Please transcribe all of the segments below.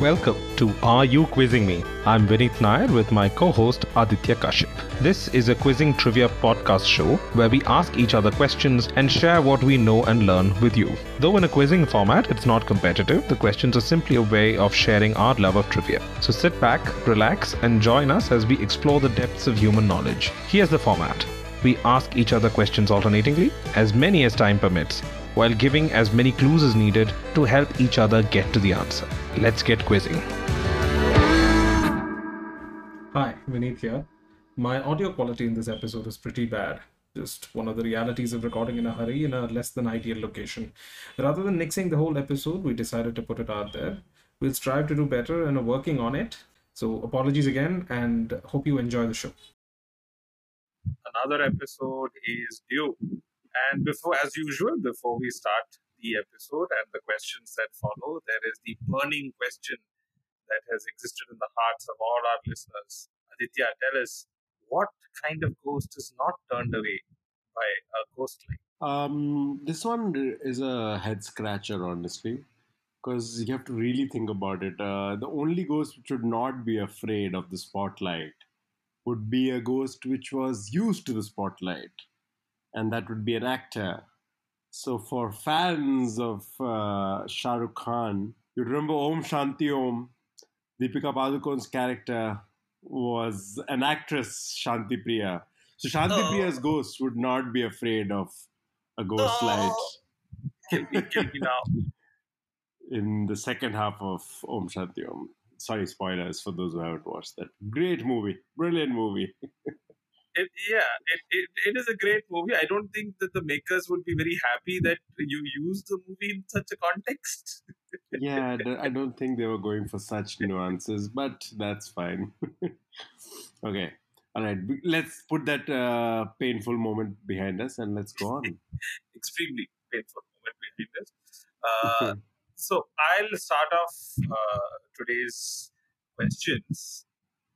Welcome to Are You Quizzing Me? I'm Vineet Nair with my co host Aditya Kashyap. This is a quizzing trivia podcast show where we ask each other questions and share what we know and learn with you. Though in a quizzing format, it's not competitive, the questions are simply a way of sharing our love of trivia. So sit back, relax, and join us as we explore the depths of human knowledge. Here's the format we ask each other questions alternatingly, as many as time permits, while giving as many clues as needed to help each other get to the answer. Let's get quizzing. Hi, Vineet here. My audio quality in this episode is pretty bad. Just one of the realities of recording in a hurry in a less than ideal location. Rather than nixing the whole episode, we decided to put it out there. We'll strive to do better and are working on it. So, apologies again and hope you enjoy the show. Another episode is due. And before, as usual, before we start the episode and the questions that follow, there is the burning question that has existed in the hearts of all our listeners. Aditya, tell us what kind of ghost is not turned away by a ghost light? Um, this one is a head scratcher, honestly, because you have to really think about it. Uh, the only ghost which would not be afraid of the spotlight would be a ghost which was used to the spotlight, and that would be an actor. So, for fans of uh, Shah Rukh Khan, you remember Om Shanti Om, Deepika Padukone's character was an actress, Shanti Priya. So, Shanti Oh. Priya's ghost would not be afraid of a ghost Oh. light Kill me now. in the second half of Om Shanti Om. Sorry, spoilers for those who haven't watched that. Great movie, brilliant movie. It, yeah, it, it, it is a great movie. I don't think that the makers would be very happy that you use the movie in such a context. yeah, I don't- think they were going for such nuances, but that's fine. okay, all right. Let's put that uh, painful moment behind us and let's go on. Extremely painful moment behind us. Uh, so I'll start off uh, today's questions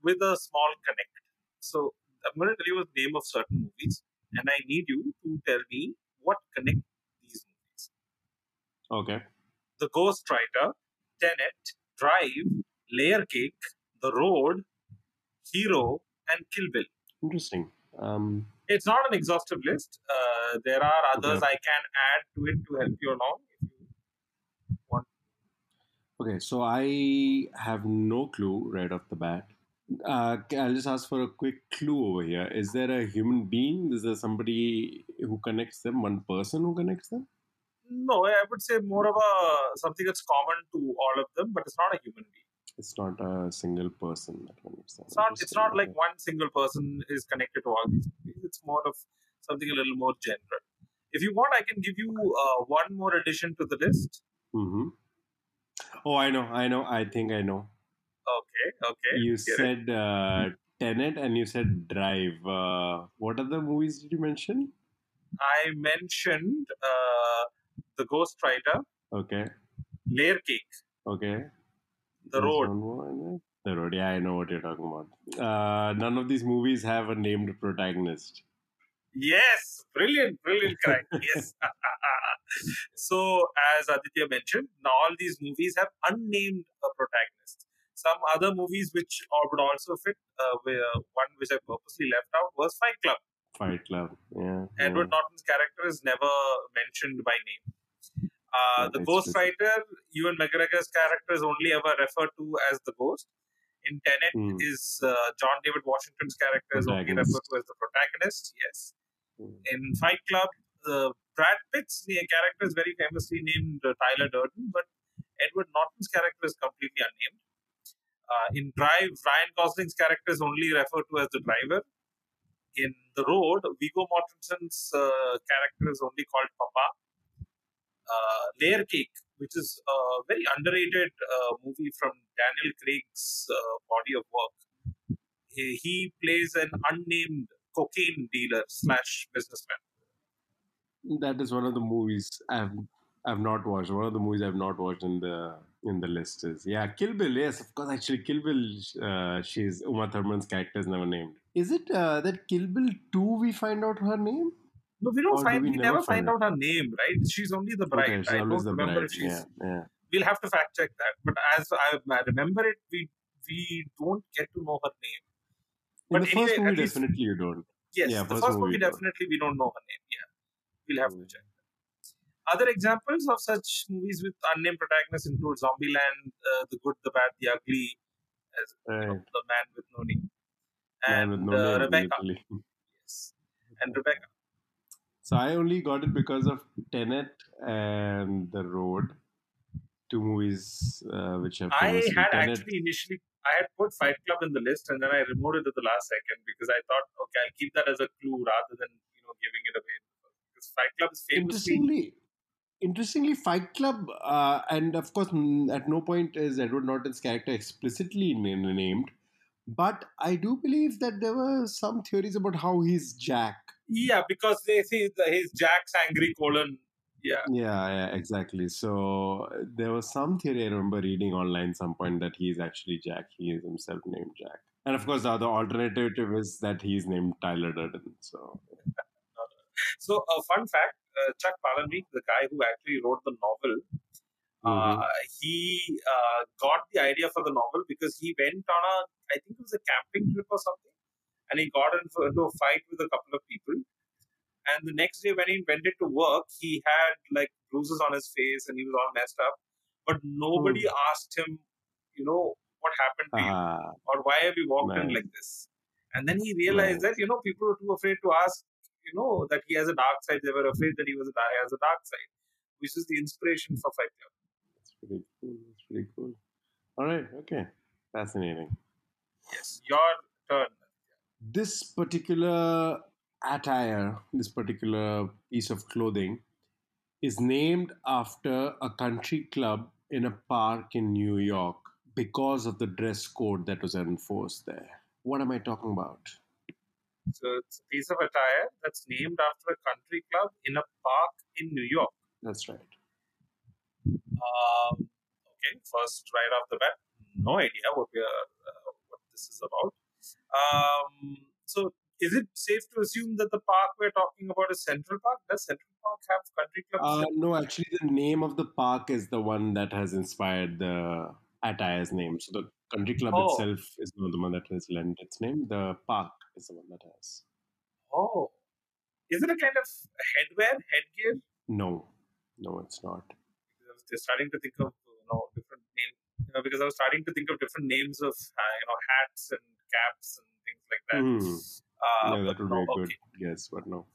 with a small connect. So I'm going to tell you the name of certain movies, and I need you to tell me what connect these movies. okay. The Ghost Ghostwriter, Tenet, Drive, Layer Cake, The Road, Hero, and Kill Bill. Interesting. Um, It's not an exhaustive list. Uh, there are others Okay. I can add to it to help you along. If you want. okay, so I have no clue right off the bat. Uh, I'll just ask for a quick clue over here. Is there a human being? Is there somebody who connects them? One person who connects them? No, I would say more of a something that's common to all of them, but it's not a human being. It's not a single person that connects them. It's not. It's not like one single person is connected to all these. It's more of something a little more general. If you want, I can give you uh, one more addition to the list. Mm-hmm. Oh, I know, I know. I think I know. Okay, okay. you said uh, Tenet and you said Drive. Uh, what other movies did you mention? I mentioned uh, the Ghostwriter. Okay, Layer Cake, okay. The There's Road. one more in there. The Road. Yeah, I know what you're talking about. Uh, none of these movies have a named protagonist. Yes, brilliant, brilliant, correct. Yes. so, as Aditya mentioned, now all these movies have unnamed uh, protagonists. Some other movies which uh, would also fit, uh, where one which I purposely left out was Fight Club. Fight Club. Yeah. Edward Norton's character is never mentioned by name. Uh, Yeah, the it's Ghostwriter, Ewan McGregor's character is only ever referred to as the Ghost. In Tenet, Hmm. is uh, John David Washington's character is only referred to as the protagonist. Yes. Hmm. In Fight Club, uh, Brad Pitt's the character is very famously named uh, Tyler Durden, but Edward Norton's character is completely unnamed. Uh, in Drive, Ryan Gosling's character is only referred to as the driver. In The Road, Viggo Mortensen's uh, character is only called Papa. Uh, Layer Cake, which is a very underrated uh, movie from Daniel Craig's uh, body of work. He, he plays an unnamed cocaine dealer slash businessman. That is one of the movies I've I've not watched. One of the movies I've not watched in the in the list is yeah, Kill Bill. Yes, of course. Actually, Kill Bill. Uh, she's Uma Thurman's character is never named. Is it uh, that Kill Bill two? We find out her name. No, we don't Or do find. we We, never find find out her name, right? She's only the bride. Okay, I don't remember bride. if she's. Yeah, yeah. we'll have to fact check that. But as I, I remember it, we we don't get to know her name. In But the first movie, least- definitely you don't. Yes, Yeah, the first first movie movie definitely we don't know her name. Yeah, we'll have to Mm. check. Other examples of such movies with unnamed protagonists include Zombieland, uh, The Good, the Bad, the Ugly, as you know, the Man with No Name, and with no uh, name, Rebecca. literally. Yes, and Rebecca. So I only got it because of Tenet and The Road, two movies uh, which have. I famously- had Tenet- actually initially I had put Fight Club in the list, and then I removed it at the last second because I thought, okay, I'll keep that as a clue rather than you know giving it away. Because Fight Club is famously Interestingly, interestingly, Fight Club, uh, and of course, at no point is Edward Norton's character explicitly named, but I do believe that there were some theories about how he's Jack. yeah, because they say that he's Jack's angry colon. Yeah, Yeah, yeah, exactly. So there was some theory I remember reading online some point that he's actually Jack. He is himself named Jack. And of course, the other alternative is that he's named Tyler Durden. So So, a fun fact uh, Chuck Palahniuk, the guy who actually wrote the novel, Mhm. uh, he uh, got the idea for the novel because he went on a, I think it was a camping trip or something, and he got into into a fight with a couple of people. And the next day, when he went into work, he had like bruises on his face and he was all messed up. But nobody asked him, you know, what happened to you Ah, or why have you walked in like this? And then he realized that, you know, people were too afraid to ask, you know, that he has a dark side. They were afraid that he was a, he has a dark side, which is the inspiration for Fight Club. that's pretty cool. That's pretty cool. All right. Okay. Fascinating. Yes, your turn. This particular attire, this particular piece of clothing, is named after a country club in a park in New York because of the dress code that was enforced there. What am I talking about? So it's a piece of attire that's named after a country club in a park in New York. That's right. Um, okay, first right off the bat, no idea what we are, uh, what this is about. Um, so is it safe to assume that the park we're talking about is Central Park? Does Central Park have country clubs? Uh, no, actually, the name of the park is the one that has inspired the attire's name. So the country club Oh. itself is not the one that has lent its name. The park is the one that has. Oh, is it a kind of headwear, headgear? No, no, it's not. Because I was just starting to think of you know different names. You know, because I was starting to think of different names of uh, you know hats and caps and things like that. Hmm. Uh, yeah, but that would no, be good guess, but no.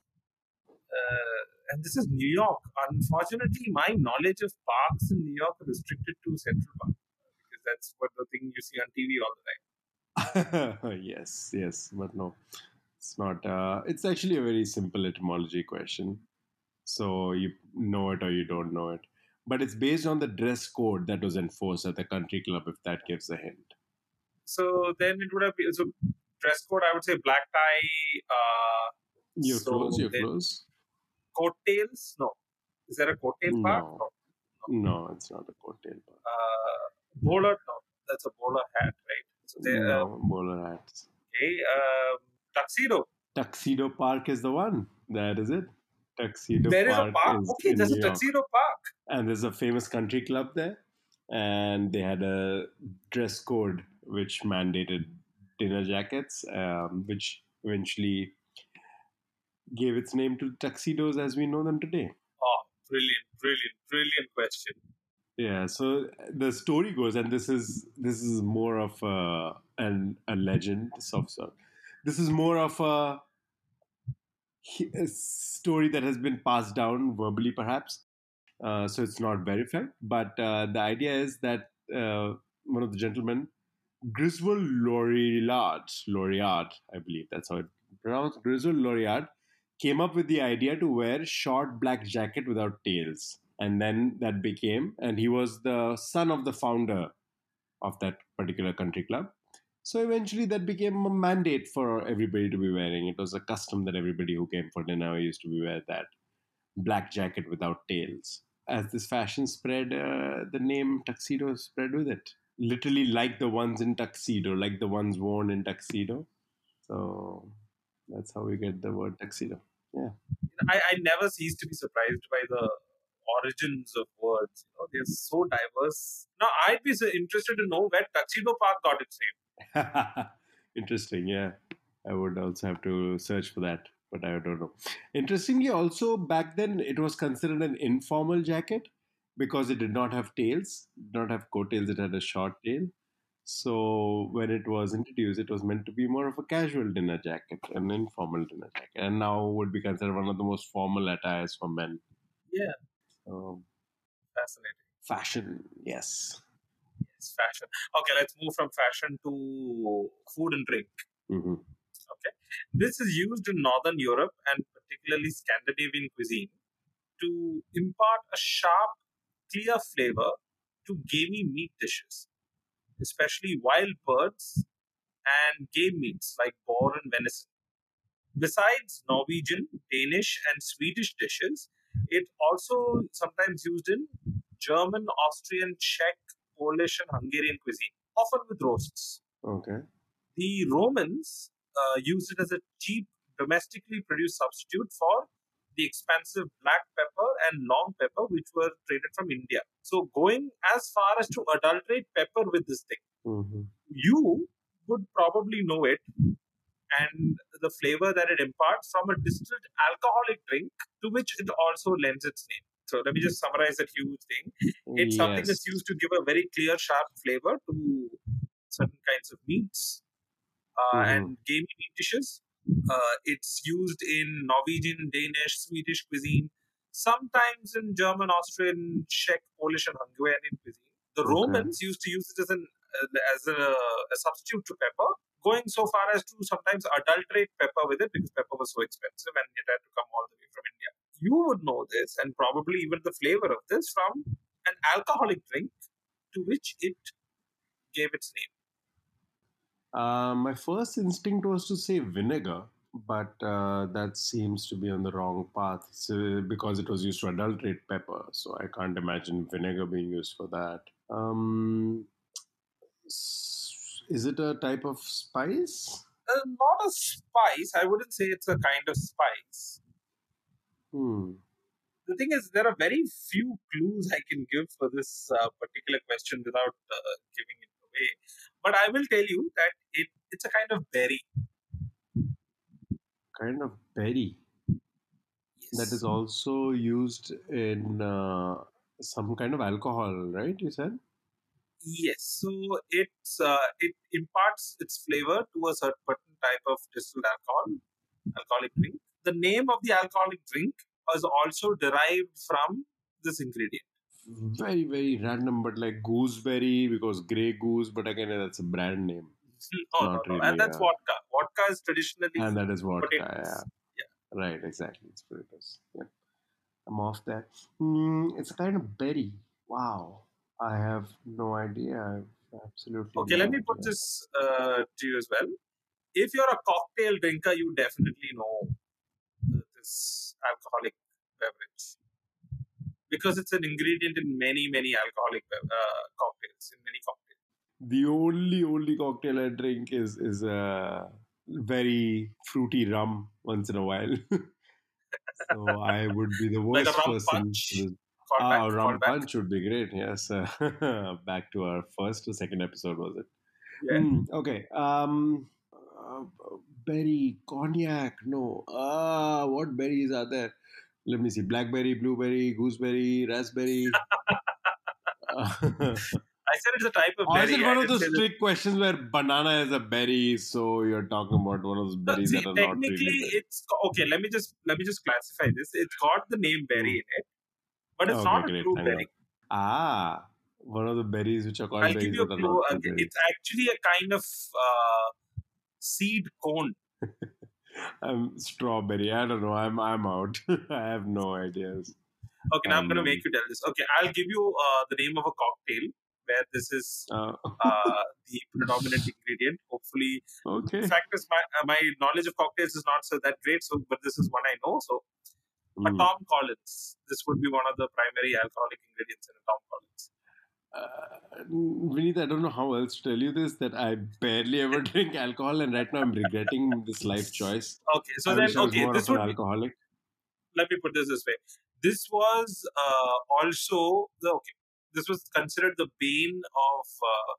Uh, and this is New York. Unfortunately, my knowledge of parks in New York is restricted to Central Park that's what the thing you see on TV all the time. yes, yes, but no, it's not. Uh, it's actually a very simple etymology question. So you know it or you don't know it. But it's based on the dress code that was enforced at the country club, if that gives a hint. So then it would have been so dress code. I would say black tie, uh, You're So you're then- close. coat tails. No, is there a coat tail part? No. No. No, it's not a coattail part. Uh, bowler. No, that's a bowler hat, right? So they, uh, No, bowler hats. okay. Um, tuxedo. Tuxedo Park is the one. That is it. Tuxedo there Park. There is a park. is Okay, there's a York. tuxedo park. and there's a famous country club there and they had a dress code which mandated dinner jackets um, which eventually gave its name to tuxedos as we know them today Oh, brilliant, brilliant, brilliant question. Yeah so the story goes and this is this is more of a an, a legend of sort this is more of a, a story that has been passed down verbally perhaps uh, so it's not verified. But uh, the idea is that uh, one of the gentlemen, Griswold Lorillard, Lorillard, I believe that's how it pronounced, Griswold Lorillard, came up with the idea to wear short black jacket without tails, and then that became, and he was the son of the founder of that particular country club. So eventually, that became a mandate for everybody to be wearing. It was a custom that everybody who came for dinner used to be wear that black jacket without tails. As this fashion spread, uh, the name tuxedo spread with it. Literally, like the ones in tuxedo, like the ones worn in tuxedo. So that's how we get the word tuxedo. Yeah i, I never cease to be surprised by the origins of words. You know, they're so diverse. Now, I'd be so interested to know where Tuxedo Park got its name. Interesting, yeah. I would also have to search for that, but I don't know. Interestingly, also back then it was considered an informal jacket because it did not have tails, did not have coattails, it had a short tail. So when it was introduced, it was meant to be more of a casual dinner jacket, an informal dinner jacket, and now would be considered one of the most formal attires for men. Yeah. So, Fascinating. fashion, yes. It's fashion. Okay, let's move from fashion to food and drink. hmm okay This is used in Northern Europe and particularly Scandinavian cuisine to impart a sharp, clear flavor to gamey meat dishes, especially wild birds and game meats like boar and venison. Besides Norwegian, Danish, and Swedish dishes, it also sometimes used in German, Austrian, Czech, Polish, and Hungarian cuisine, often with roasts. Okay. The Romans uh, used it as a cheap, domestically produced substitute for the expensive black pepper and long pepper, which were traded from India. So, going as far as to adulterate pepper with this thing, hmm you would probably know it and the flavor that it imparts from a distilled alcoholic drink to which it also lends its name. So, let me just summarize that huge thing. It's something that's used to give a very clear, sharp flavor to certain kinds of meats uh, Mhm. and gamey meat dishes. Uh, it's used in Norwegian, Danish, Swedish cuisine, sometimes in German, Austrian, Czech, Polish, and Hungarian cuisine. The Okay. Romans used to use it as an uh, as a, a substitute to pepper, going so far as to sometimes adulterate pepper with it because pepper was so expensive and it had to come all the way from India. You would know this and probably even the flavor of this from an alcoholic drink to which it gave its name. Uh, my first instinct was to say vinegar, but uh, that seems to be on the wrong path so, because it was used to adulterate pepper. So I can't imagine vinegar being used for that. Um, s- is it a type of spice? Uh, not a spice. I wouldn't say it's a kind of spice. Hmm. The thing is, there are very few clues I can give for this uh, particular question without uh, giving it away. But I will tell you that it, it's a kind of berry. Kind of berry Yes. that is also used in uh, some kind of alcohol, right? You said? Yes, so it's uh, it imparts its flavor to a certain type of distilled alcohol, alcoholic drink. The name of the alcoholic drink was also derived from this ingredient. Very, very random, but like gooseberry because Grey Goose, but again, that's a brand name. No, no, Not no, really, and that's yeah. vodka. Vodka is traditionally And that is vodka, potatoes. yeah. Right, exactly. It's potatoes. Yeah. I'm off that. Mm, it's a kind of berry. Wow. I have no idea. I've absolutely Okay, no let me put this uh, to you as well. If you're a cocktail drinker, you definitely know uh, this alcoholic beverage because it's an ingredient in many, many alcoholic uh, cocktails. In many cocktails. The only only cocktail I drink is is a very fruity rum once in a while. so I would be the Like worst rum person. Punch? to- Call Ah, back, rum punch would be great. Yes. Back to our first or second episode, was it? Yeah. Hmm, okay. Um, uh, berry, cognac. No. Ah, what berries are there? Let me see. Blackberry, blueberry, gooseberry, raspberry. Uh, I said it's a type of or is berry. it one of those trick questions where banana is a berry, so you're talking about one of those No, berries see, that are not technically, really berry? it's okay. Let me just let me just classify this. It's got the name berry in it, but it's. Okay, not a great, true berry. Ah, one of the berries which are called I'll give berries you a clue. Uh. It's actually a kind of uh, seed cone. Um, strawberry. I don't know. I'm I'm out. I have no ideas. Okay, now I'm going to Um, make you tell this. Okay, I'll give you uh, the name of a cocktail where this is Uh, uh, the predominant ingredient. Hopefully, okay. in fact, is my uh, my knowledge of cocktails is not so that great. So, but this is one I know. So, a Hmm. Tom Collins. This would be one of the primary alcoholic ingredients in a Tom Collins. Uh, Vineet, I don't know how else to tell you this that I barely ever drink alcohol, and right now I'm regretting this life choice. Okay, so I then wish I was okay, more this of an would be, alcoholic. let me put this this way. this was uh, also the okay. This was considered the bane of uh,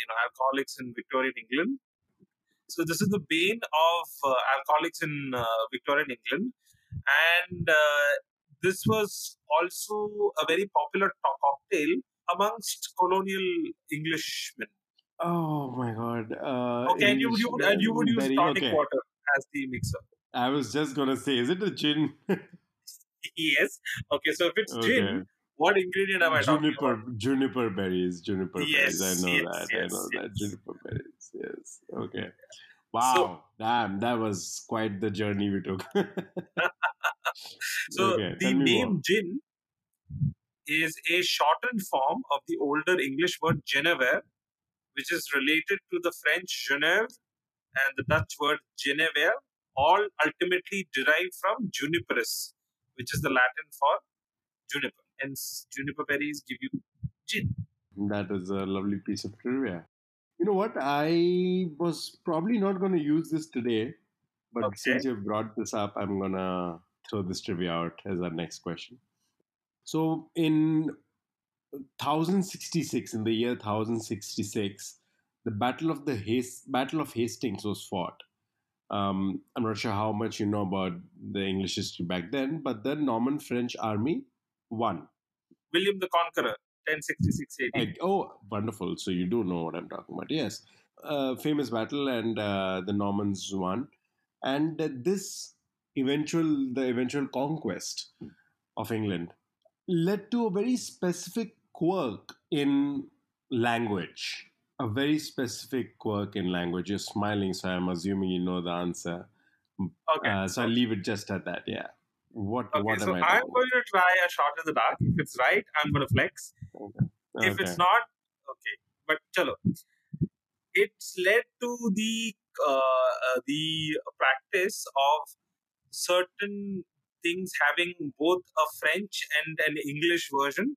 you know alcoholics in Victorian England. So this is the bane of uh, alcoholics in uh, Victorian England, and uh, this was also a very popular cocktail amongst colonial Englishmen. Oh my god. Uh, Okay, and you, would- you would and you would use Very- tonic okay. water as the mixer. I was just gonna say, is it a gin? Yes. Okay, so if it's Okay. gin, what ingredient am I talking about? juniper berries, juniper Yes, berries. I know yes, that. yes, I know that. Juniper berries. Yes. Okay. Wow. Damn, that was quite the journey we took. So Okay, the name more. gin is a shortened form of the older English word Genever, which is related to the French Genève and the Dutch word Genever, all ultimately derived from juniperus, which is the Latin for juniper. Hence, juniper berries give you gin. That is a lovely piece of trivia. You know what? I was probably not going to use this today, but Okay. since you've brought this up, I'm going to throw this trivia out as our next question. So, in 1066, in the year 1066, the Battle of the Hast- Battle of Hastings was fought. Um, I'm not sure how much you know about the English history back then, but the Norman French army won. William the Conqueror, 1066 AD. Oh, wonderful. So you do know what I'm talking about. Yes. Uh, famous battle, and uh, the Normans won. And uh, this eventual, the eventual conquest of England led to a very specific quirk in language. A very specific quirk in language. You're smiling, so I'm assuming you know the answer. Okay. Uh, so I'll leave it just at that. Yeah. What, Okay, what so am I I'm going to try a shot in the dark. If it's right, I'm going to flex. about? If it's not, okay. But chalo. It's led to the uh, uh, the practice of certain things having both a French and an English version.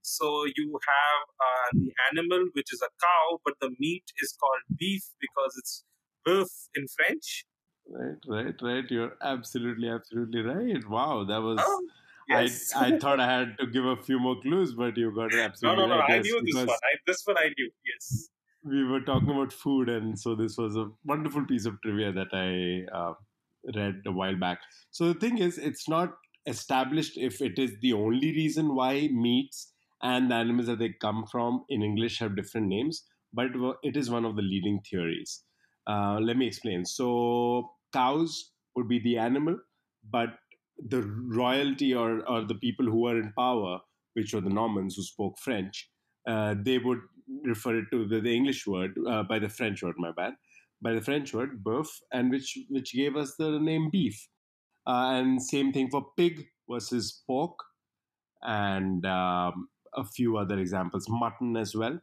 So you have uh, the animal, which is a cow, but the meat is called beef because it's bœuf in French. Right, right, right. You're absolutely, absolutely right. Wow, that was. Oh, yes. I, I thought I had to give a few more clues, but you got it no, absolutely no, no. right. I knew this one. I, this one I knew. Yes. we were talking about food, and so this was a wonderful piece of trivia that I uh, read a while back. So the thing is, it's not established if it is the only reason why meats and the animals that they come from in English have different names, but it is one of the leading theories. Uh, let me explain. So cows would be the animal, but the royalty or, or the people who were in power, which were the Normans who spoke French, uh, they would refer it to the, the English word uh, by the French word, my bad, by the French word bœuf, and which which gave us the name beef. Uh, and same thing for pig versus pork, and um, a few other examples, mutton as well.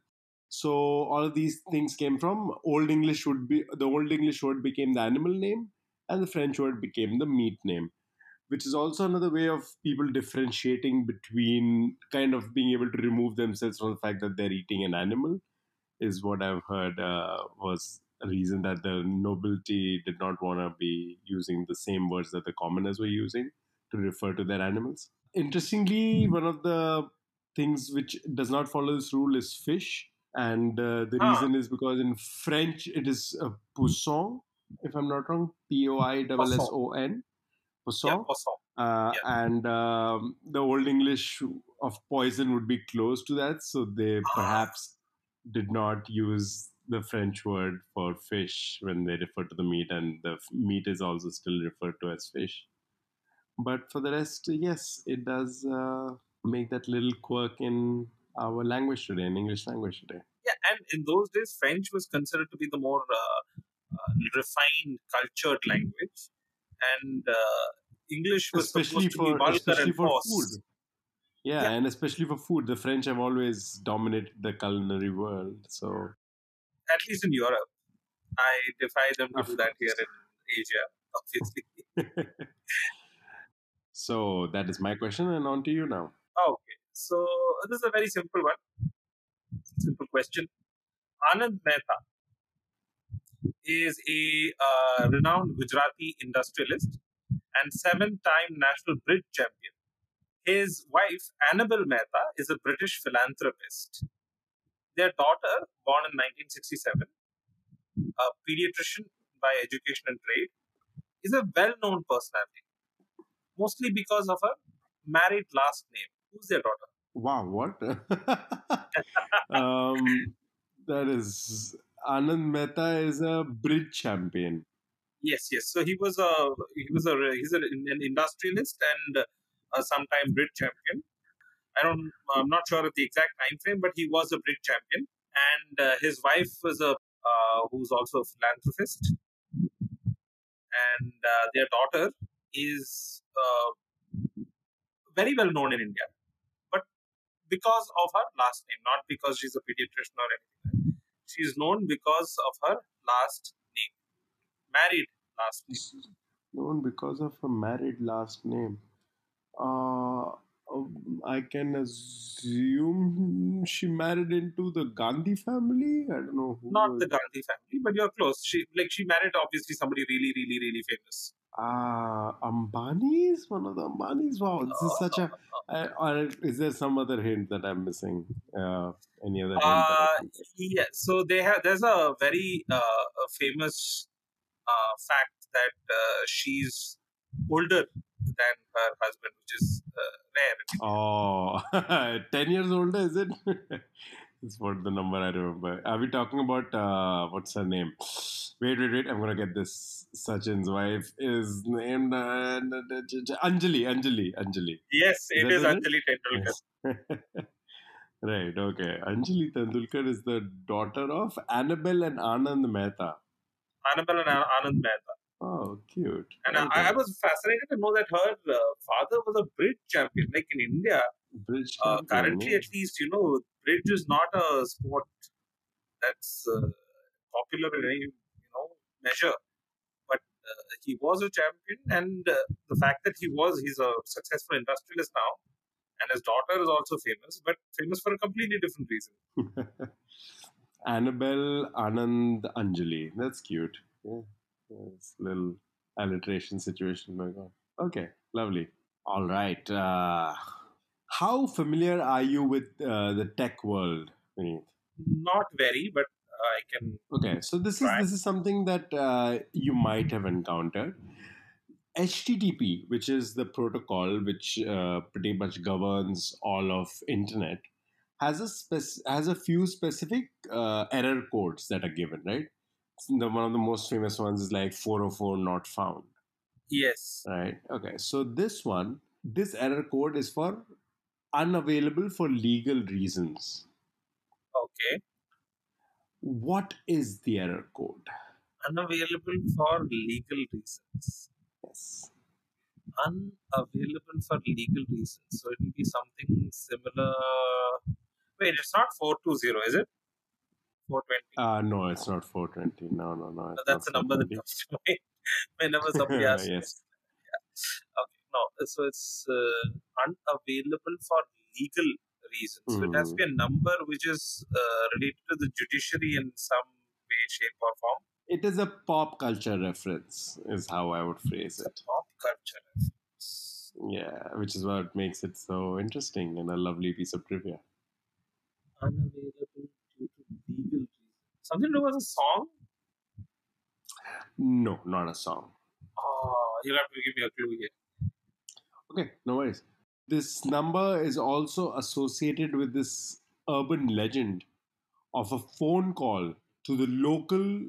So all of these things came from Old English. Would be the Old English word became the animal name, and the French word became the meat name which is also another way of people differentiating between kind of being able to remove themselves from the fact that they're eating an animal is what I've heard uh, was a reason that the nobility did not want to be using the same words that the commoners were using to refer to their animals. Interestingly, one of the things which does not follow this rule is fish. And uh, the Ah. reason is because in French it is a poisson, if I'm not wrong, P O I S S O N. Poisson. Yeah, poisson. Uh, and um, the old English of poison would be close to that, so they perhaps did not use the French word for fish when they refer to the meat, and the f- meat is also still referred to as fish. But for the rest, yes, it does uh, make that little quirk in our language today, in English language today. Yeah, and in those days, French was considered to be the more uh, uh, refined, cultured language, and uh, English was especially supposed to be for especially and for coarse. food. Yeah, Yeah. and especially for food, the French have always dominated the culinary world. So At least in Europe, I defy them to Of do that here in Asia. Obviously. so that is my question, and on to you now. Okay, so this is a very simple one. Simple question. Anand Mehta is a uh, renowned Gujarati industrialist and seven-time national bridge champion. His wife, Annabel Mehta, is a British philanthropist. Their daughter, born in 1967, a pediatrician by education and trade, is a well known personality, mostly because of her married last name. Who's their daughter? Wow, what? um, that is Anand Mehta is a bridge champion. Yes, yes. So he was a he was a he's a, an industrialist and a sometime bridge champion. I don't I'm not sure of the exact time frame, but he was a bridge champion, and uh, his wife was a uh, who's also a philanthropist, and uh, their daughter is uh, very well known in India, because of her last name, not because she's a pediatrician or anything. She's known because of her last name, married last name. Known because of her married last name. Uh, um, I can assume she married into the Gandhi family. I don't know. Who Not the Gandhi family, but you're close. She like she married obviously somebody really, really, really famous. Ah, Ambani's one of the Ambani's. Wow, this is such a. Uh, or is there some other hint that I'm missing? Uh, any other hint? Uh, yeah. So they have. There's a very uh, a famous uh, fact that uh, she's older than her husband, which is uh, rare. Oh, 10 years older, is it? That's what the number I remember. Are we talking about uh, what's her name? Wait, wait, wait. I'm gonna get this. Sachin's wife is named uh, Anjali. Anjali. Anjali. Yes, it that is? Anjali Tendulkar. Yes. right. Okay. Anjali Tendulkar is the daughter of Annabelle and Anand Mehta. Annabelle and Anand Mehta. Oh, cute. And I, Okay. I was fascinated to know that her uh, father was a bridge champion. Like in India, Bridge uh, champion, currently no? at least, you know, bridge is not a sport that's uh, popular in any you know measure. But uh, he was a champion, and uh, the fact that he was, he's a successful industrialist now, and his daughter is also famous, but famous for a completely different reason. Annabelle Anand Anjali. That's cute. Yeah. A little alliteration situation going on. Okay, lovely. All right. Uh, how familiar are you with uh, the tech world, Vineet? Not very, but I can. Okay, so this is this is something that uh, you might have encountered. HTTP, which is the protocol which uh, pretty much governs all of internet, has a spec- has a few specific uh, error codes that are given. Right, the one of the most famous ones is like 404 not found. Yes. Right. Okay, so this one, this error code is for unavailable for legal reasons. Okay. What is the error code? Unavailable for legal reasons. Yes. unavailable for legal reasons. So it will be something similar. Wait, it's not 420, is it? 420. Uh, no, it's not 420. No, no, no. it's That's the number that 420. comes to mind whenever somebody asks. Yes. Yeah. Okay. No, so it's uh, unavailable for legal reasons. So it has to be a number which is uh, related to the judiciary in some way, shape, or form. It is a pop culture reference, is how I would phrase it. Pop culture. reference. Yeah, which is what makes it so interesting and a lovely piece of trivia. Unavailable due to legal reasons. Something to do with a song? No, not a song. Oh, you'll have to give me a clue here. Okay, no worries. This number is also associated with this urban legend of a phone call to the local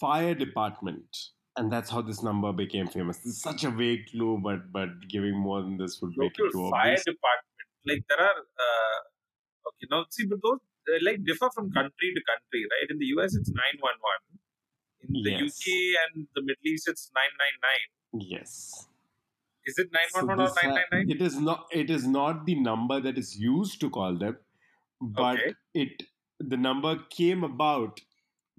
fire department. And that's how this number became famous. This is such a vague clue, but but giving more than this would make it too Local fire obvious. department. Like there are, uh, okay, now see, but those uh, like differ from country to country, right? In the US, it's 911. In the Yes. UK and the Middle East, it's 999. Yes. Is it So 911 or this ha- 999? it is not it is not the number that is used to call them, but Okay. it the number came about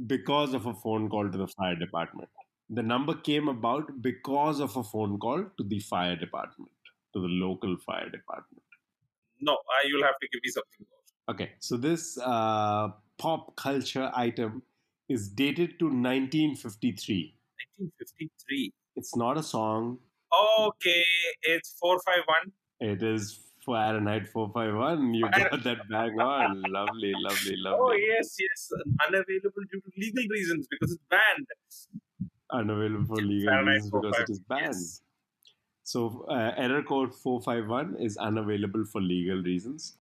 because of a phone call to the fire department. The number came about because of a phone call to the fire department, to the local fire department. No, uh, you'll have to give me something more. Okay, so this uh, pop culture item is dated to 1953. 1953. It's not a song. Okay, it's 451. It is Fahrenheit 451. You got that bang on. lovely, lovely, lovely. Oh, yes, yes. Unavailable due to legal reasons because it's banned. Unavailable for legal Fahrenheit reasons because it is banned. yes. So uh, error code 451 is unavailable for legal reasons.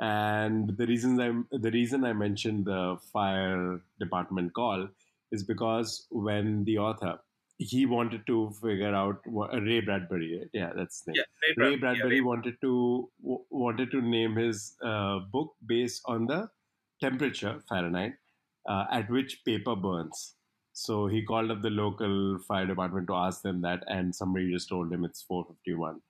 And the reasons I the reason I mentioned the fire department call is because when the author he wanted to figure out what, uh, Ray Bradbury, yeah, that's the name. Yeah, Ray Ray Bradbury wanted to w- wanted to name his uh, book based on the temperature Fahrenheit uh, at which paper burns. So he called up the local fire department to ask them that, and somebody just told him it's 451,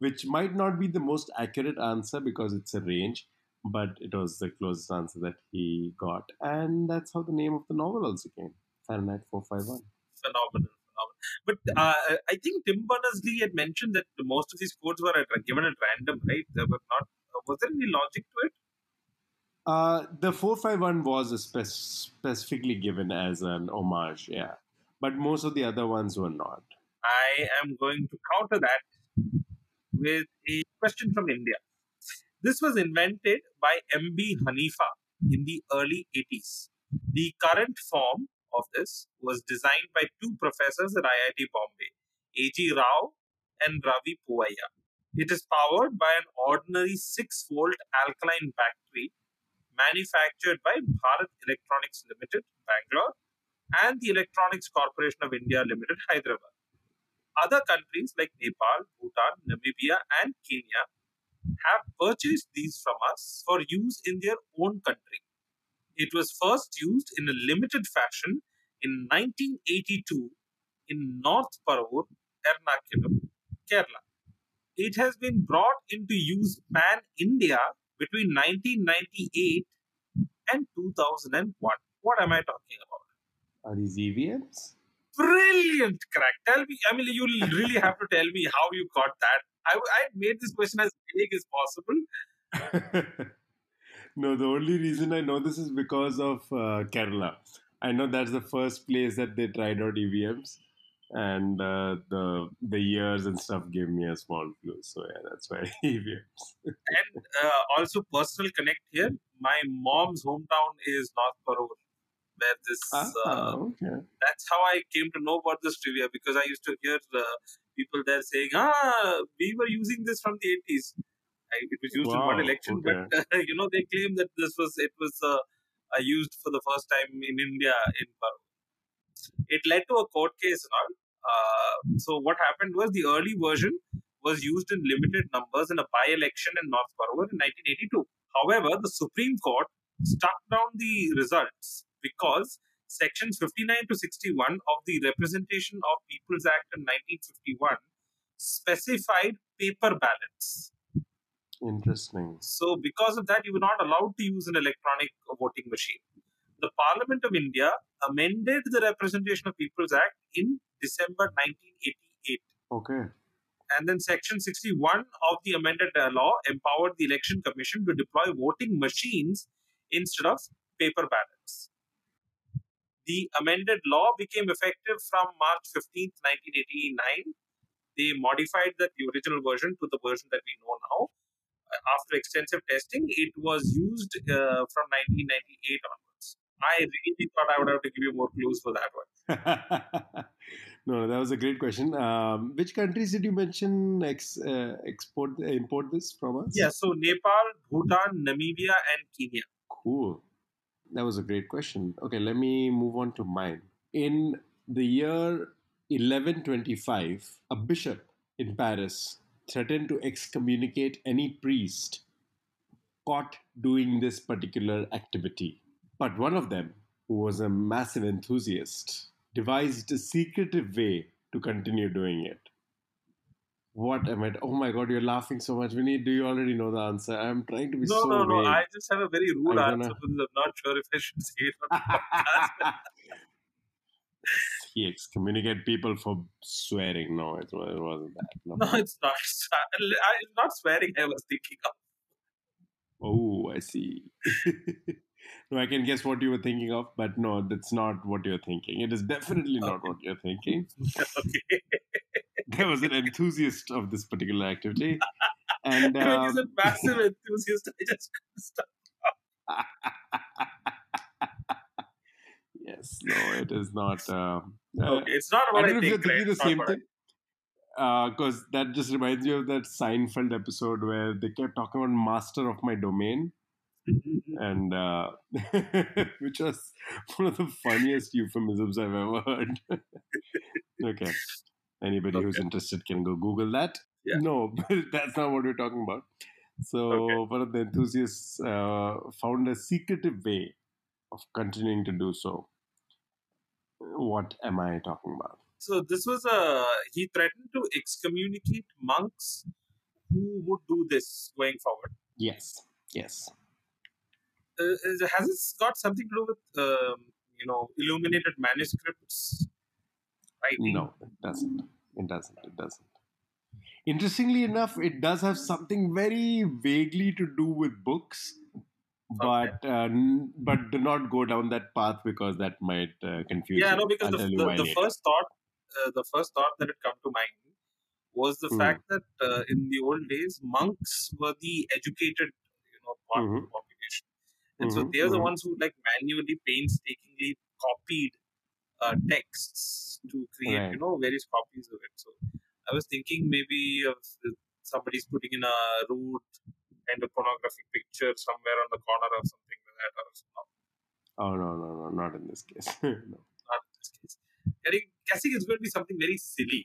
which might not be the most accurate answer because it's a range, but it was the closest answer that he got, and that's how the name of the novel also came, Fahrenheit 451. phenomenal, phenomenal. But uh, I think Tim Berners-Lee had mentioned that most of these codes were at, given at random, right? They were not. Uh, was there any logic to it? Uh, the 451 was a spec- specifically given as an homage, yeah. But most of the other ones were not. I am going to counter that with a question from India. This was invented by M.B. Hanifa in the early 80s. The current form of this was designed by two professors at IIT Bombay, A.G. Rao and Ravi Poovaiah. It is powered by an ordinary 6 volt alkaline battery manufactured by Bharat Electronics Limited, Bangalore, and the Electronics Corporation of India Limited, Hyderabad. Other countries like Nepal, Bhutan, Namibia, and Kenya have purchased these from us for use in their own country. It was first used in a limited fashion in 1982 in North Parur, Ernakulam, Kerala. It has been brought into use pan India between 1998 and 2001. What am I talking about? Are these EVMs? Brilliant crack. Tell me, I mean, you really have to tell me how you got that. I, I made this question as vague as possible. no, the only reason I know this is because of uh, Kerala. I know that's the first place that they tried out EVMs, and uh, the the years and stuff gave me a small clue. So yeah, that's why EVMs. And uh, also, personal connect here. My mom's hometown is North Parur, where this. Ah, Uh, okay. that's how I came to know about this trivia because I used to hear uh, people there saying, "Ah, we were using this from the 80s." It was used in one election, okay. but uh, you know they claim that this was it was uh, uh, used for the first time in India in Parur. It led to a court case and all. Uh, so what happened was the early version was used in limited numbers in a by-election in North Parur in 1982. However, the Supreme Court struck down the results because sections 59 to 61 of the Representation of People's Act in 1951 specified paper ballots. Interesting. So, because of that, you were not allowed to use an electronic voting machine. The Parliament of India amended the Representation of People's Act in December 1988. Okay. And then Section 61 of the amended uh, law empowered the Election Commission to deploy voting machines instead of paper ballots. The amended law became effective from March 15, 1989. They modified that the original version to the version that we know now. After extensive testing, it was used uh, from 1998 onwards. I really thought I would have to give you more clues for that one. no, that was a great question. Um, which countries did you mention ex, uh, export import this from us? Yeah, so Nepal, Bhutan, Namibia, and Kenya. Cool. That was a great question. Okay, let me move on to mine. In the year 1125, a bishop in Paris threatened to excommunicate any priest caught doing this particular activity. But one of them, who was a massive enthusiast, devised a secretive way to continue doing it. What am I? Oh my god, you're laughing so much. Vinny, do you already know the answer? I'm trying to be No, so no, no. vague. I just have a very rude I'm answer gonna- this. I'm not sure if I should say it on the podcast. He excommunicated people for swearing. No, it, it wasn't that. No. no, it's not. I, not swearing I was thinking of. Oh, I see. no, I can guess what you were thinking of, but no, that's not what you're thinking. It is definitely not Okay. what you're thinking. okay. There was an enthusiast of this particular activity, And mean, he's a um, massive enthusiast. I just couldn't stop. Yes, no, it is not. Um, uh, Okay, it's not what don't I, know if you're think. Right? thinking the same thing. Because that just reminds me of that Seinfeld episode where they kept talking about master of my domain, and uh, which was one of the funniest euphemisms I've ever heard. okay, anybody who's interested can go Google that. Yeah. No, but that's not what we're talking about. So Okay. one of the enthusiasts uh, found a secretive way of continuing to do so. What am I talking about? So this was a he threatened to excommunicate monks who would do this going forward. Yes, yes. Uh, has this got something to do with um, you know illuminated manuscripts? Writing? No, it doesn't. It doesn't. It doesn't. Interestingly enough, it does have something very vaguely to do with books, but uh, but do not go down that path because that might uh, confuse Yeah, you. no, because I'll the, the, the first thought, uh, the first thought that had come to mind was the Hmm. fact that uh, in the old days, monks were the educated, you know, part of the Mhm. population, and so Mhm, they're the mhm. ones who like manually, painstakingly copied uh, texts to create, you know, various copies of it. So I was thinking maybe of somebody's putting in a rude kind of pornographic picture somewhere on the corner or something like that, or not, Oh no, no, no, not in this case. no. not in this case. I think guessing it's going to be something very silly.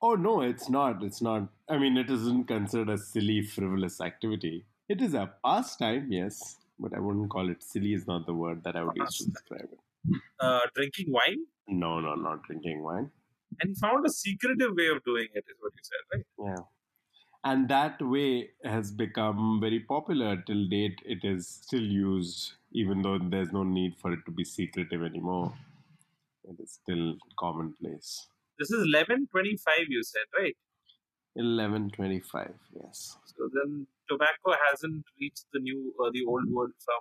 Oh no, it's not. It's not. I mean, it isn't considered a silly, frivolous activity. It is a pastime, yes, but I wouldn't call it silly. Is not the word that I would use to describe it. Uh, drinking wine, No, no, not drinking wine. and he found a secretive way of doing it, is what you said, right? Yeah. And that way has become very popular till date. It is still used, even though there's no need for it to be secretive anymore. It is still commonplace. This is eleven twenty-five. You said, right? 1125, yes. So then tobacco hasn't reached the new, uh, the old world from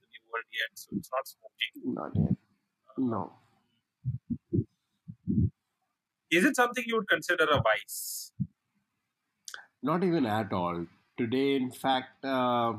the new world yet. So it's not smoking. Not yet. No. Is it something you would consider a vice? Not even at all. Today, in fact, uh,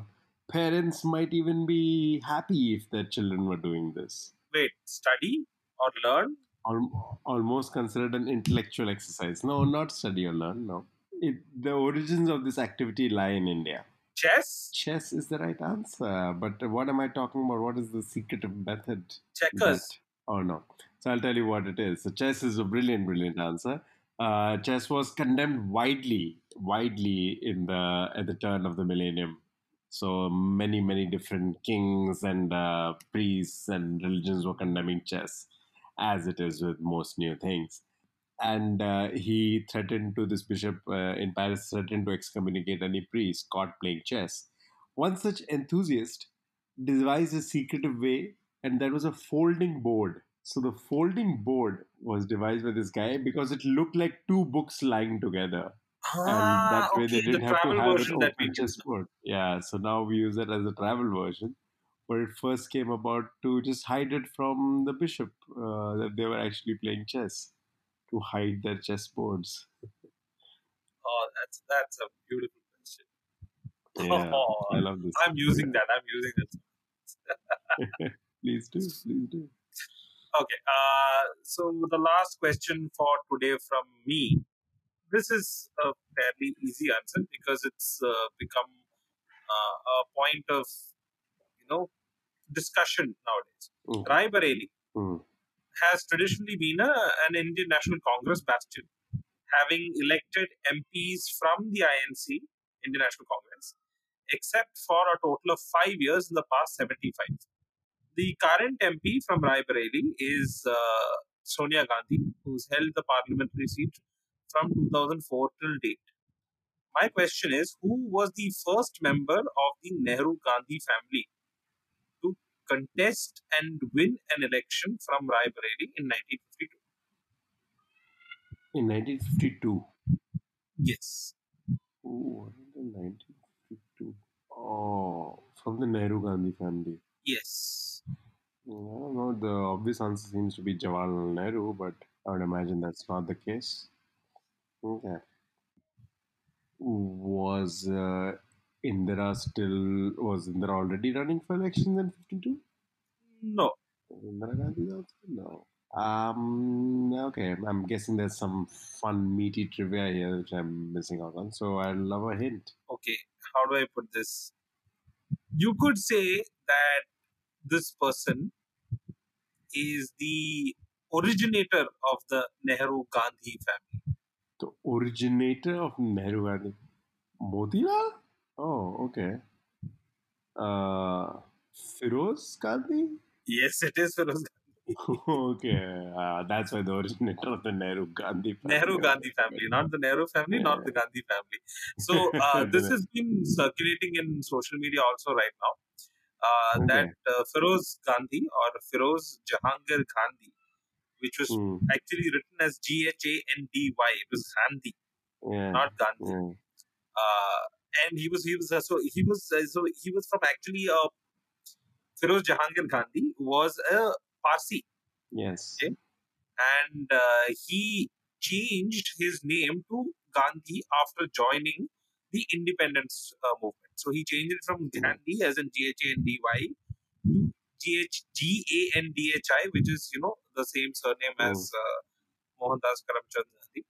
parents might even be happy if their children were doing this. Wait, study or learn? Al- almost considered an intellectual exercise. No, not study or learn, no. It, the origins of this activity lie in India. Chess, Chess is the right answer, but what am I talking about? What is the secretive method? checkers. that- Oh no. So I'll tell you what it is. So chess is a brilliant, brilliant answer. Uh, chess was condemned widely, widely in the at the turn of the millennium. So many, many different kings and uh, priests and religions were condemning chess, as it is with most new things. And uh, he threatened to this bishop uh, in Paris, threatened to excommunicate any priest caught playing chess. One such enthusiast devised a secretive way and that was a folding board. So the folding board was devised by this guy because it looked like two books lying together, and that way they Ah, okay, the didn't have to have it version that we open chessboard. Yeah, so now we use it as a travel version, but it first came about to just hide it from the bishop uh, that they were actually playing chess to hide their chessboards. Oh, that's that's a beautiful question. Yeah, Oh, I love this. I'm using that. I'm using that. please do, please do. Okay. Uh, so the last question for today from me. This is a fairly easy answer because it's uh, become uh, a point of you know discussion nowadays. Mm, Rai Bareli mm, has traditionally been a, an Indian National Congress bastion, having elected MPs from the INC, Indian National Congress, except for a total of five years in the past 75. The current MP from Rai Bareli is uh, Sonia Gandhi, who's held the parliamentary seat from 2004 till date. My question is who was the first member of the Nehru Gandhi family to contest and win an election from Rai Bareli in 1952? In 1952. Yes. Oh, in 1952. Oh, from the Nehru Gandhi family. Yes. I don't know. The obvious answer seems to be Jawaharlal Nehru, but I would imagine that's not the case. Okay. Was uh, Indira still was Indira already running for elections in fifty two? No. Indira Gandhi also no. Um. Okay. I'm guessing there's some fun meaty trivia here which I'm missing out on. So I'd love a hint. Okay. How do I put this? You could say that this person is the originator of the Nehru Gandhi family. The originator of Nehru Gandhi, Motilal. Oh, okay. Uh, Firoz Gandhi. Yes, it is Feroz okay, uh, that's why the originator of the Nehru Gandhi family. Nehru Gandhi family, not the Nehru family, not the Gandhi family. So uh, this has been circulating in social media also right now. Uh, Okay. That uh, Feroz Gandhi or Feroz Jahangir Ghandy, which was Hmm, actually written as G H A N D Y, it was Gandhi, yeah. not Gandhi. yeah. Uh, and he was he was uh, so he was uh, so he was from actually uh, Feroz Jahangir Gandhi was a Parsi Yes. Okay. and uh, he changed his name to Gandhi after joining the independence uh, movement. So he changed it from Ghandy as in G H A N D Y to G H G A N D H I, which is you know the same surname as uh, Mohandas Karamchand Gandhi.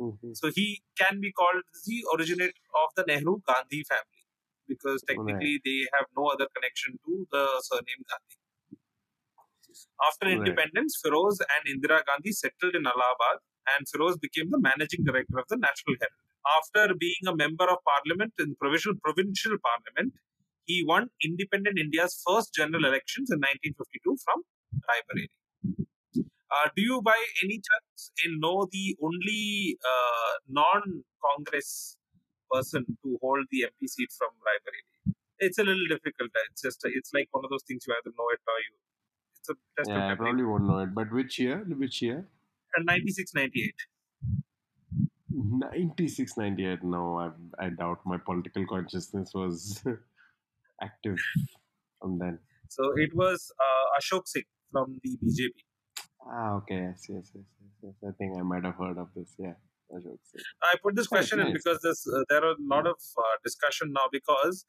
Mhm. So he can be called the originator of the Nehru Gandhi family because technically they have no other connection to the surname Gandhi. After Right. independence, Feroz and Indira Gandhi settled in Allahabad and Feroz became the managing director of the National Herald. After being a member of parliament in provincial provincial parliament, he won independent India's first general elections in 1952 from Raebareli. Uh, do you by any chance in know the only uh, non-Congress person to hold the MP seat from Raebareli? It's a little difficult. It's just it's like one of those things you either know it or you. It's a test Yeah, I probably won't know it. But which year? Which year? 96, 98. 96, 98. No, I, I doubt my political consciousness was active from then. So it was uh, Ashok Singh from the BJP. Ah, okay. Yes, yes, yes, yes, yes. I think I might have heard of this. Yeah. I should say. I put this question in nice. because this, uh, there are a lot of uh, discussion now because,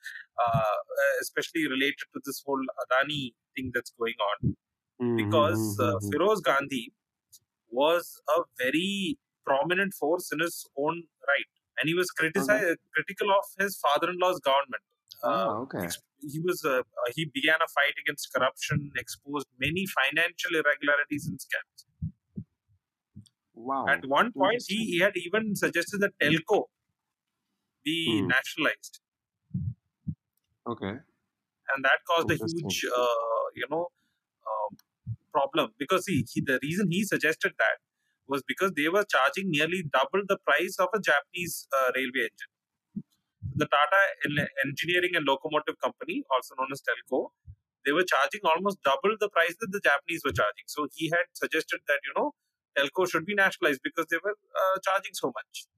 uh, especially related to this whole Adani thing that's going on. Mhm, because uh, mhm, mhm. Feroz Gandhi was a very prominent force in his own right, and he was critici- critical of his father-in-law's government. Uh, Ah, okay. ex- he was uh, uh, he began a fight against corruption, exposed many financial irregularities and scams. Wow. At one point, he, he had even suggested that telco be Hmm. nationalized, Okay. and that caused a huge, uh, you know, um, problem because he, he the reason he suggested that was because they were charging nearly double the price of a Japanese uh, railway engine. The Tata Engineering and Locomotive Company, also known as Telco, they were charging almost double the price that the Japanese were charging. So he had suggested that you know Telco should be nationalized because they were uh, charging so much.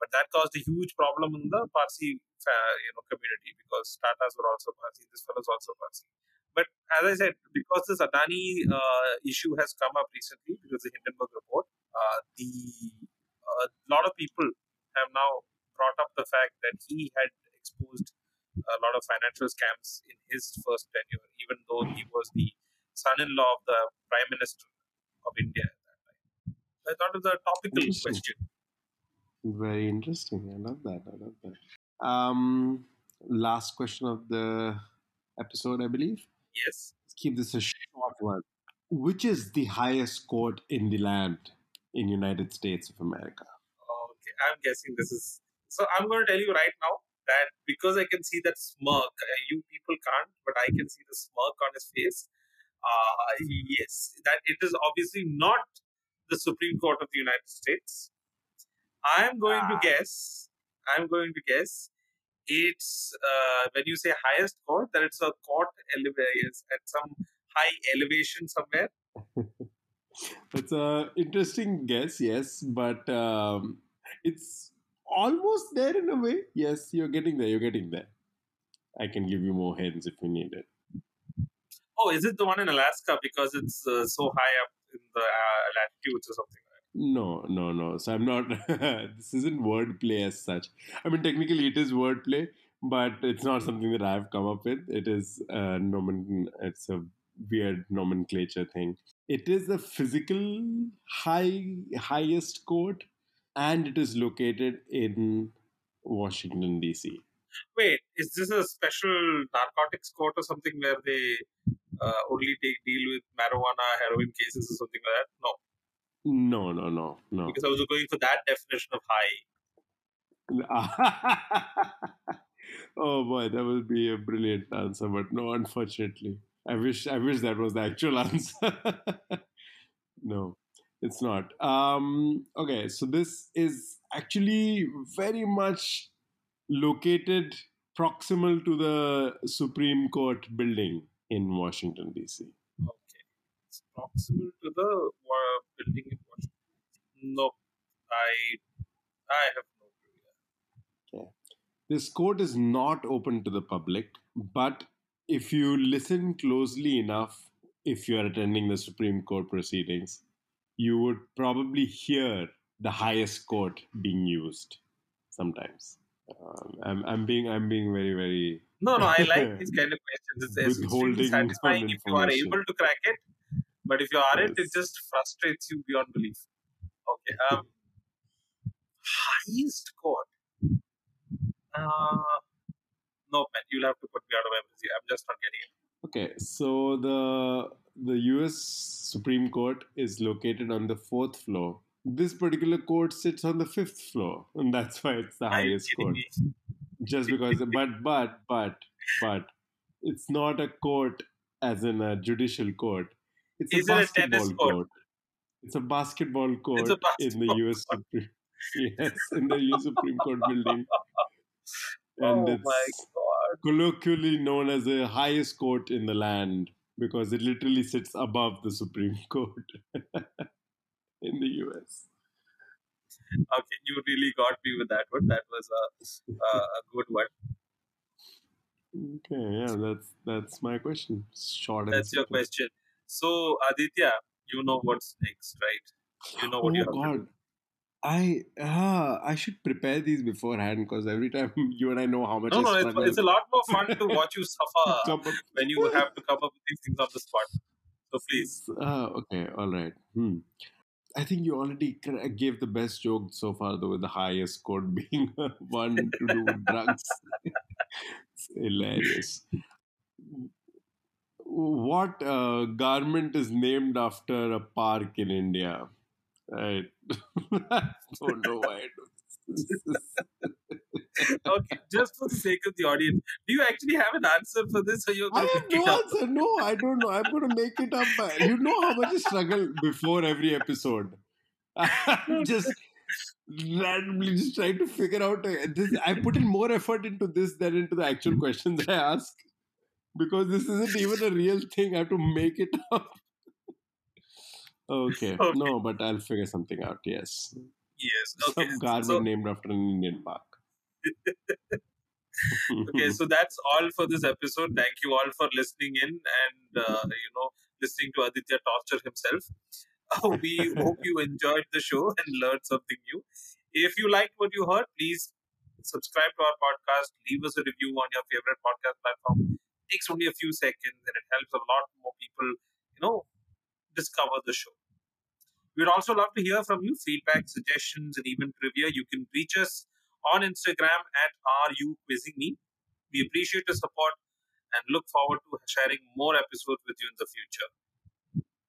But that caused a huge problem in the Parsi uh, you know community because Tatas were also Parsi. This fellow is also Parsi. But as I said, because this Adani uh, issue has come up recently because the Hindenburg report, uh, the a lot of people have now brought up the fact that he had exposed a lot of financial scams in his first tenure, even though he was the son-in-law of the Prime Minister of India at that time. I thought it was a topical question. Very interesting. I love that. I love that. Um, last question of the episode, I believe. Yes. Let's keep this a short one. Which is the highest court in the land in United States of America? Okay, I'm guessing this is. So I'm going to tell you right now that because I can see that smirk, uh, you people can't, but I can see the smirk on his face. Uh, yes, that it is obviously not the Supreme Court of the United States. I'm going to Ah. guess. I'm going to guess. It's uh, when you say highest court, that it's a court elevation at some high elevation somewhere. It's a interesting guess, yes, but um, it's almost there in a way. Yes, you're getting there. You're getting there. I can give you more hints if you need it. Oh, is it the one in Alaska because it's uh, so high up in the uh, latitudes or something? like No, no, no. So I'm not. this isn't wordplay as such. I mean, technically it is wordplay, but it's not something that I've come up with. It is a nomen. It's a weird nomenclature thing. It is the physical high highest court, and it is located in Washington D.C. Wait, is this a special narcotics court or something where they uh, only take deal with marijuana, heroin cases or something like that? No, No, no, no, no. because I was going for that definition of high. oh boy, that would be a brilliant answer, but no, unfortunately. I wish I wish that was the actual answer. no, it's not. Um, okay, so this is actually very much located proximal to the Supreme Court building in Washington DC. Okay, it's proximal to the uh, building in Washington. No, I I have no clue. This court is not open to the public, but if you listen closely enough, if you are attending the Supreme Court proceedings, you would probably hear the highest court being used sometimes. Um, I'm, I'm being I'm being very very No, no, I like these kind of questions. It's extremely satisfying if you are able to crack it, but if you aren't, it just frustrates you beyond belief. Okay. Um, highest court. Uh, no, man, you'll have to put me out of my misery. I'm just not getting it. Okay, so the the U.S. Supreme Court is located on the fourth floor. This particular court sits on the fifth floor, and that's why it's the you highest court. me? Just because, but but but but it's not a court as in a judicial court. It's Is it a a basketball tennis court? court. It's a basketball court a in the basketball U.S. Supreme. Yes, in the U.S. Supreme Court building, Oh and my it's god. colloquially known as the highest court in the land because it literally sits above the Supreme Court in the US. Okay, you really got me with that one. That was a, a, good one. Okay, yeah, that's that's my question. Short and That's your question. So, Aditya, you know what's next, right? You know what you Oh to God, I ah, I should prepare these beforehand because every time you and I know how much No, no, it's, it's a lot more fun to watch you suffer when you have to come up with these things on the spot. So please. Ah, okay, all right. Hmm. I think you already gave the best joke so far, though, with the highest score being one to do with drugs. it's hilarious. What uh, garment is named after a park in India? I don't know why I do this. Okay, just for the sake of the audience, do you actually have an answer for this or you're I going to have no answer. No, I don't know. I'm going to make it up. You know how much I struggle before every episode. I'm just randomly just trying to figure out uh, this. I put in more effort into this than into the actual questions I ask because this isn't even a real thing. I have to make it up. Okay. Okay. No, but I'll figure something out. Yes. Yes. Okay. Some garment So, named after an Indian park. okay, so that's all for this episode. Thank you all for listening in and uh, you know listening to Aditya torture himself. Uh, we hope you enjoyed the show and learned something new. If you liked what you heard, please subscribe to our podcast. Leave us a review on your favorite podcast platform. It takes only a few seconds and it helps a lot more people, you know, discover the show. We'd also love to hear from you feedback, suggestions, and even trivia. You can reach us on Instagram at Are You Quizzing Me. We appreciate your support and look forward to sharing more episodes with you in the future.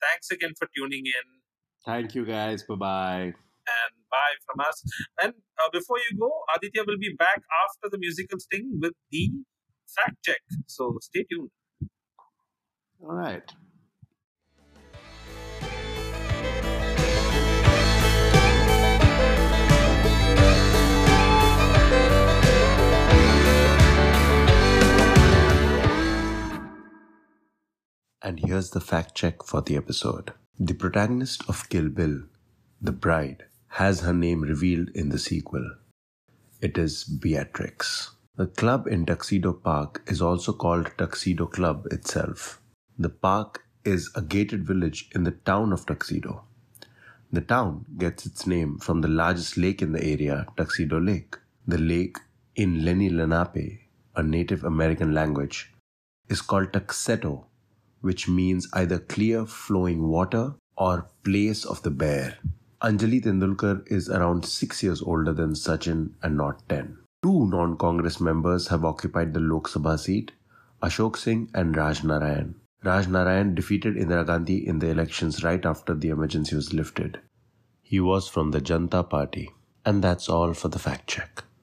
Thanks again for tuning in Thank you, guys. Bye bye. and bye from us. And uh, before you go, Aditya will be back after the musical sting with the fact check. So stay tuned. All right. And here's the fact check for the episode. The protagonist of Kill Bill, the bride, has her name revealed in the sequel. It is Beatrix. The club in Tuxedo Park is also called Tuxedo Club itself. The park is a gated village in the town of Tuxedo. The town gets its name from the largest lake in the area, Tuxedo Lake. The lake in Lenni Lenape, a Native American language, is called Tuxedo, which means either clear flowing water or place of the bear. Anjali Tendulkar is around 6 years older than Sachin and not 10. Two non Congress members have occupied the Lok Sabha seat Ashok Singh and Raj Narayan. Raj Narayan defeated Indira Gandhi in the elections right after the emergency was lifted. He was from the Janta Party. And that's all for the fact check.